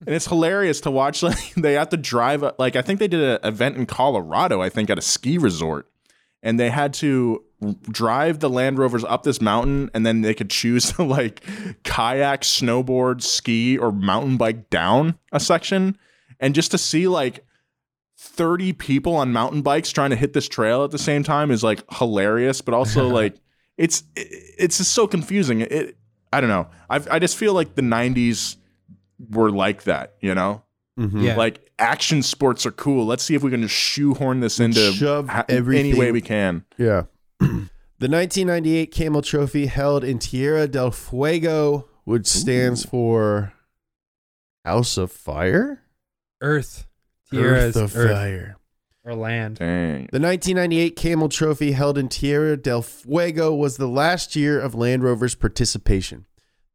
and it's hilarious to watch. *laughs* Like they have to drive. Like I think they did an event in Colorado. I think at a ski resort, and they had to drive the Land Rovers up this mountain, and then they could choose to *laughs* like kayak, snowboard, ski, or mountain bike down a section and just to see like 30 people on mountain bikes trying to hit this trail at the same time is like hilarious but also *laughs* like it's it's just so confusing it i don't know i i just feel like the 90s were like that you know Mhm. Yeah. like action sports are cool let's see if we can just shoehorn this into Shove ha- any way we can Yeah. *clears throat* the 1998 Camel Trophy held in Tierra del Fuego, which stands for House of Fire? Earth. Tierra is Earth of Earth Fire. or land. dang The 1998 Camel Trophy held in Tierra del Fuego was the last year of Land Rover's participation.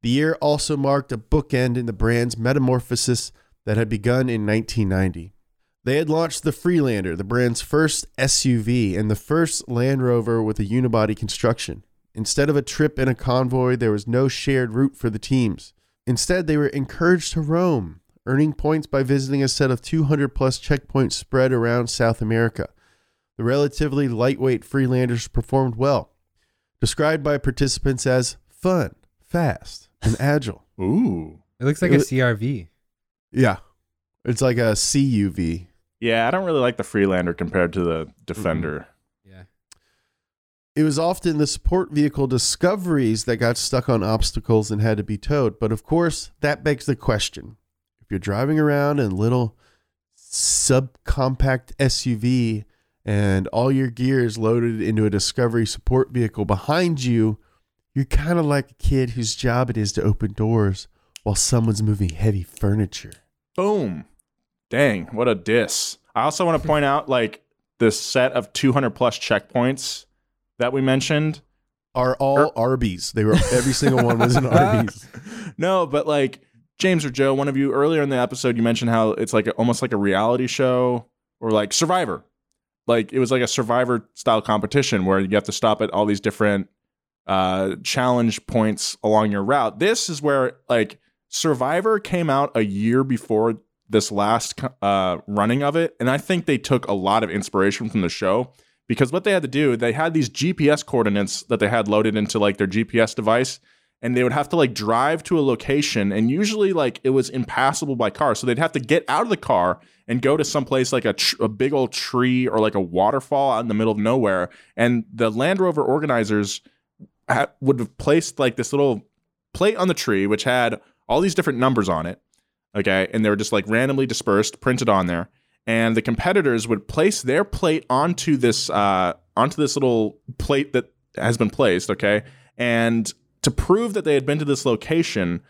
The year also marked a bookend in the brand's metamorphosis that had begun in 1990. They had launched the Freelander, the brand's first SUV and the first Land Rover with a unibody construction. Instead of a trip in a convoy, there was no shared route for the teams. Instead, they were encouraged to roam, earning points by visiting a set of 200 plus checkpoints spread around South America. The relatively lightweight Freelanders performed well, described by participants as fun, fast, and *laughs* agile. ooh It looks like It a CRV. Yeah. It's like a CUV. yeah i don't really like the freelander compared to the defender Yeah. It was often the support vehicle discoveries that got stuck on obstacles and had to be towed. But of course, that begs the question if you're driving around in a little subcompact SUV and all your gear is loaded into a discovery support vehicle behind you, you're kind of like a kid whose job it is to open doors while someone's moving heavy furniture. Boom. Dang, what a diss. I also want to point out like this set of 200 plus checkpoints that we mentioned. Are all er Arby's. They were every single one was an *laughs* Arby's. no, but like James or Joe, one of you earlier in the episode, you mentioned how it's like a, almost like a reality show or like Survivor. Like it was like a Survivor style competition where you have to stop at all these different uh, challenge points along your route. This is where like Survivor came out a year before this last uh, running of it, and I think they took a lot of inspiration from the show because what they had to do, they had these GPS coordinates that they had loaded into like their GPS device, and they would have to like drive to a location, and usually like it was impassable by car, so they'd have to get out of the car and go to some place like a, tr- a big old tree or like a waterfall out in the middle of nowhere, and the Land Rover organizers ha- would have placed like this little plate on the tree which had all these different numbers on it okay? And they were just like randomly dispersed printed on there. And the competitors would place their plate onto this uh onto this little plate that has been placed okay? And to prove that they had been to this location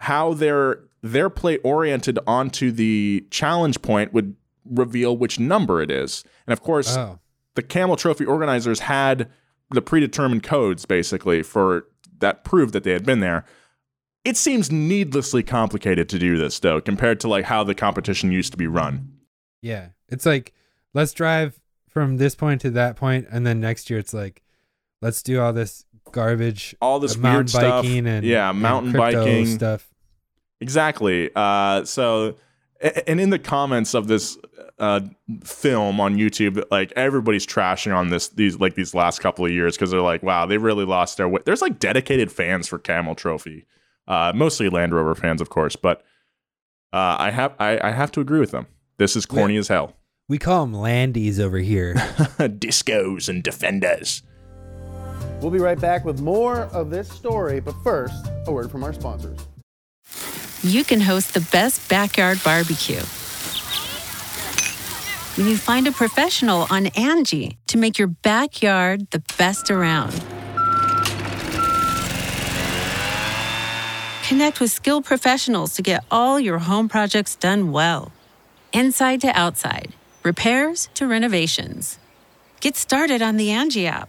how their their plate oriented onto the challenge point would reveal which number it is and of course Oh. the camel trophy organizers had the predetermined codes basically for that proved that they had been there it seems needlessly complicated to do this though compared to like how the competition used to be run Yeah. It's like let's drive from this point to that point and then next year it's like let's do all this garbage all this uh, weird stuff. biking and yeah mountain crypto biking. stuff. exactly. Uh so and in the comments of this uh film on youtube like everybody's trashing on this these like these last couple of years because they're like wow they really lost their way there's like dedicated fans for camel trophy. Uh mostly land rover fans of course but uh i have i, I have to agree with them. This is corny as hell. We call them landies over here. *laughs* discos and defenders We'll be right back with more of this story, but first, a word from our sponsors. You can host the best backyard barbecue when you find a professional on Angie to make your backyard the best around. Connect with skilled professionals to get all your home projects done well. Inside to outside, repairs to renovations. Get started on the Angie app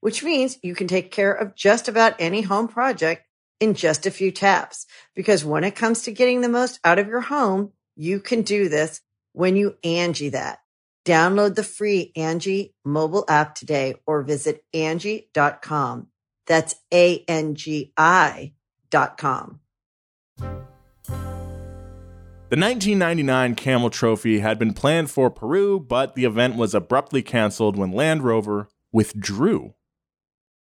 which means you can take care of just about any home project in just a few taps. Because when it comes to getting the most out of your home, you can do this when you Angie that. Download the free Angie mobile app today or visit Angie.com. That's A-N-G-I dot com. The 1999 Camel Trophy had been planned for Peru, but the event was abruptly canceled when Land Rover withdrew.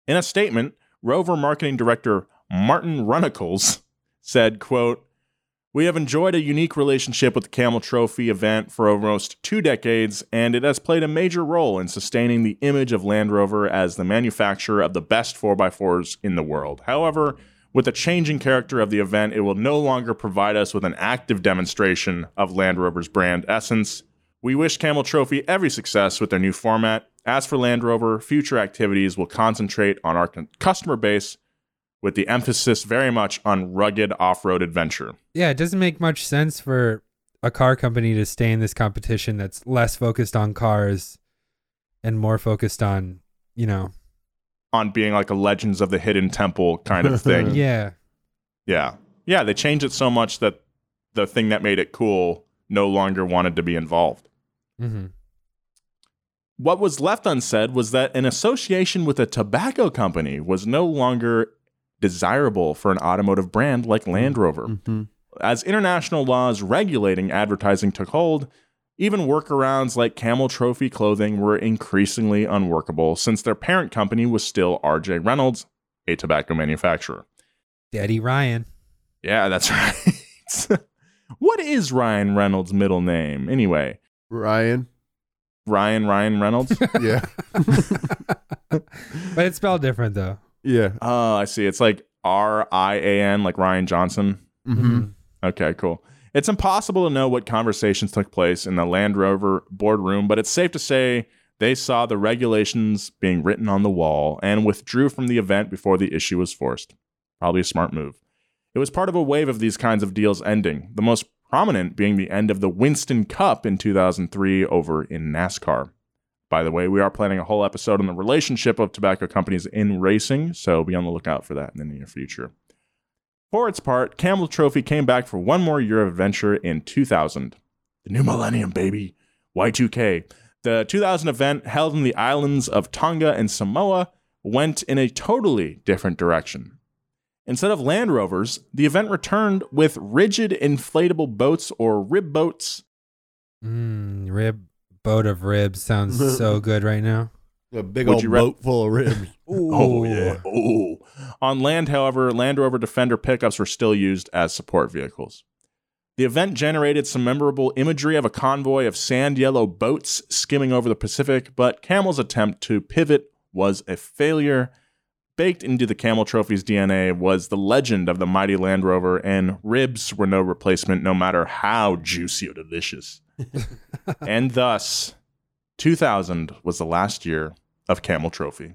In a statement, Rover marketing director Martin Runnicles said, quote, we have enjoyed a unique relationship with the Camel Trophy event for almost two decades, and it has played a major role in sustaining the image of Land Rover as the manufacturer of the best 4x4s in the world. However, with the changing character of the event, it will no longer provide us with an active demonstration of Land Rover's brand essence. We wish Camel Trophy every success with their new format. As for Land Rover, future activities will concentrate on our customer base with the emphasis very much on rugged off road adventure. Yeah, it doesn't make much sense for a car company to stay in this competition that's less focused on cars and more focused on, you know, on being like a Legends of the Hidden Temple kind of thing. *laughs* yeah. Yeah. Yeah, they changed it so much that the thing that made it cool no longer wanted to be involved. Mm-hmm. What was left unsaid was that an association with a tobacco company was no longer desirable for an automotive brand like Land Rover. Mm-hmm. As international laws regulating advertising took hold, even workarounds like Camel Trophy clothing were increasingly unworkable since their parent company was still RJ Reynolds, a tobacco manufacturer. Daddy Ryan. Yeah, that's *laughs* right. what is Ryan Reynolds' middle name anyway? Ryan. Ryan Ryan Reynolds? *laughs* yeah. *laughs* but it's spelled different though. Yeah. Oh, I see. It's like R I A N, like Ryan Johnson. Mm-hmm. Okay, cool. It's impossible to know what conversations took place in the Land Rover boardroom, but it's safe to say they saw the regulations being written on the wall and withdrew from the event before the issue was forced. Probably a smart move. It was part of a wave of these kinds of deals ending, the most prominent being the end of the Winston Cup in 2003 over in NASCAR. By the way, we are planning a whole episode on the relationship of tobacco companies in racing, so be on the lookout for that in the near future. For its part, Camel Trophy came back for one more year of adventure in 2000. The new millennium, baby. Y2K. The 2000 event, held in the islands of Tonga and Samoa, went in a totally different direction. Instead of Land Rovers, the event returned with rigid inflatable boats or rib boats. Mm, rib boat of ribs sounds *laughs* so good right now. A big Would old you re- boat full of ribs. *laughs* Oh yeah. Oh. On land, however, Land Rover Defender pickups were still used as support vehicles. The event generated some memorable imagery of a convoy of sand yellow boats skimming over the Pacific, but Camel's attempt to pivot was a failure. Baked into the Camel Trophy's DNA was the legend of the mighty Land Rover, and ribs were no replacement no matter how juicy or delicious. *laughs* and thus, 2000 was the last year of Camel Trophy.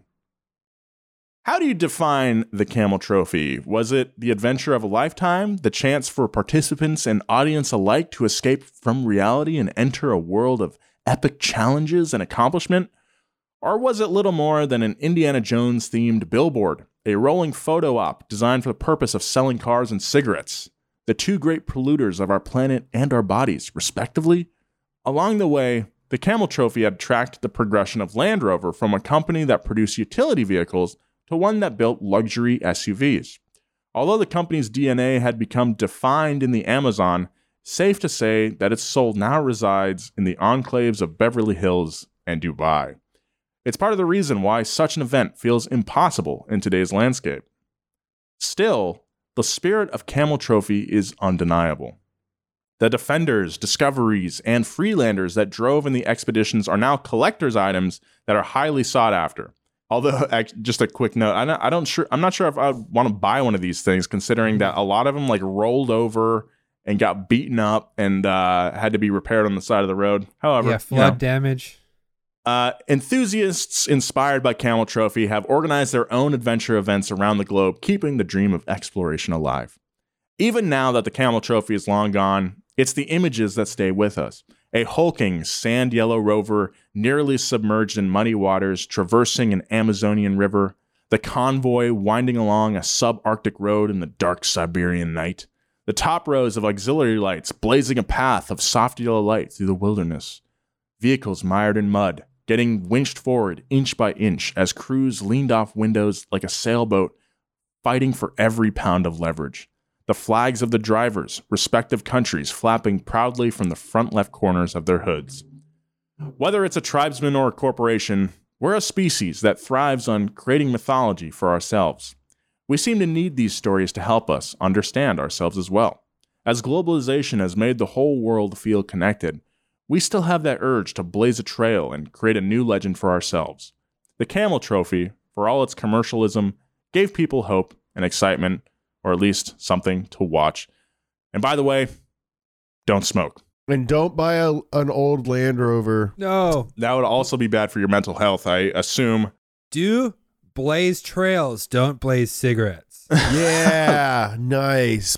How do you define the Camel Trophy? Was it the adventure of a lifetime, the chance for participants and audience alike to escape from reality and enter a world of epic challenges and accomplishment? Or was it little more than an Indiana Jones themed billboard, a rolling photo op designed for the purpose of selling cars and cigarettes? The two great polluters of our planet and our bodies, respectively? Along the way, the Camel Trophy had tracked the progression of Land Rover from a company that produced utility vehicles to one that built luxury SUVs. Although the company's DNA had become defined in the Amazon, safe to say that its soul now resides in the enclaves of Beverly Hills and Dubai. It's part of the reason why such an event feels impossible in today's landscape. Still, the spirit of Camel Trophy is undeniable. The defenders, discoveries, and freelanders that drove in the expeditions are now collector's items that are highly sought after. Although, *laughs* just a quick note, I don't, I don't sure, I'm not sure if I want to buy one of these things, considering that a lot of them like rolled over and got beaten up and uh, had to be repaired on the side of the road. However, yeah, flood you know, damage. Uh, enthusiasts inspired by Camel Trophy have organized their own adventure events around the globe, keeping the dream of exploration alive. Even now that the Camel Trophy is long gone, it's the images that stay with us. A hulking sand yellow rover nearly submerged in muddy waters, traversing an Amazonian river, the convoy winding along a subarctic road in the dark Siberian night, the top rows of auxiliary lights blazing a path of soft yellow light through the wilderness, vehicles mired in mud, getting winched forward inch by inch as crews leaned off windows like a sailboat, fighting for every pound of leverage the flags of the drivers, respective countries flapping proudly from the front left corners of their hoods. Whether it's a tribesman or a corporation, we're a species that thrives on creating mythology for ourselves. We seem to need these stories to help us understand ourselves as well. As globalization has made the whole world feel connected, we still have that urge to blaze a trail and create a new legend for ourselves. The Camel Trophy, for all its commercialism, gave people hope and excitement or at least something to watch. And by the way, don't smoke. And don't buy a, an old Land Rover. No. That would also be bad for your mental health, I assume. Do blaze trails, don't blaze cigarettes. *laughs* yeah, nice.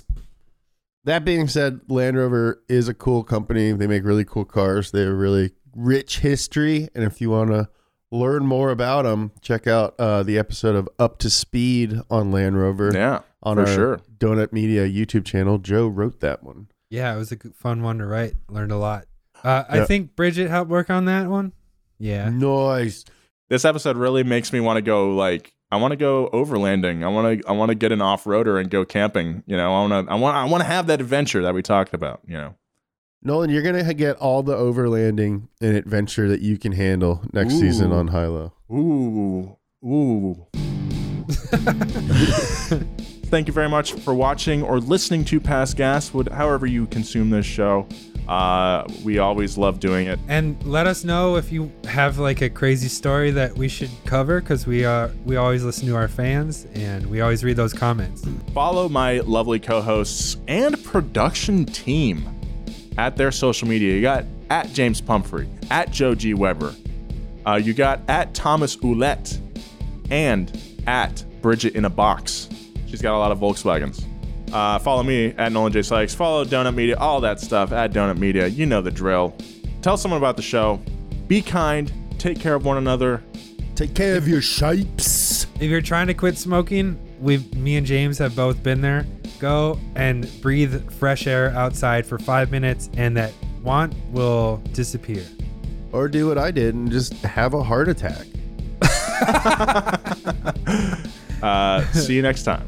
That being said, Land Rover is a cool company. They make really cool cars. They have a really rich history. And if you want to learn more about them, check out uh, the episode of Up to Speed on Land Rover. Yeah on For our sure. Donut Media YouTube channel. Joe wrote that one. Yeah, it was a fun one to write. Learned a lot. Uh, I Yep. think Bridget helped work on that one. Yeah. Nice. This episode really makes me want to go like I want to go overlanding. I want to I want to get an off-roader and go camping, you know. I want to I want I want to have that adventure that we talked about, you know. Nolan, you're gonna get all the overlanding and adventure that you can handle next season Ooh. on Hilo. Ooh. Ooh. *laughs* Thank you very much for watching or listening to Past Gas, would however you consume this show. Uh, we always love doing it. And let us know if you have like a crazy story that we should cover because we are we always listen to our fans and we always read those comments. Follow my lovely co-hosts and production team at their social media. You got at James Pumphrey, at Joe G. Weber. Uh, you got at Thomas Ouellette and at Bridget in a Box. She's got a lot of Volkswagens. Uh, follow me at Nolan J. Sykes. Follow Donut Media, all that stuff at Donut Media. You know the drill. Tell someone about the show. Be kind. Take care of one another. Take care of your shapes. If you're trying to quit smoking, we me and James have both been there. Go and breathe fresh air outside for five minutes, and that want will disappear. Or do what I did and just have a heart attack. *laughs* Uh, see you next time.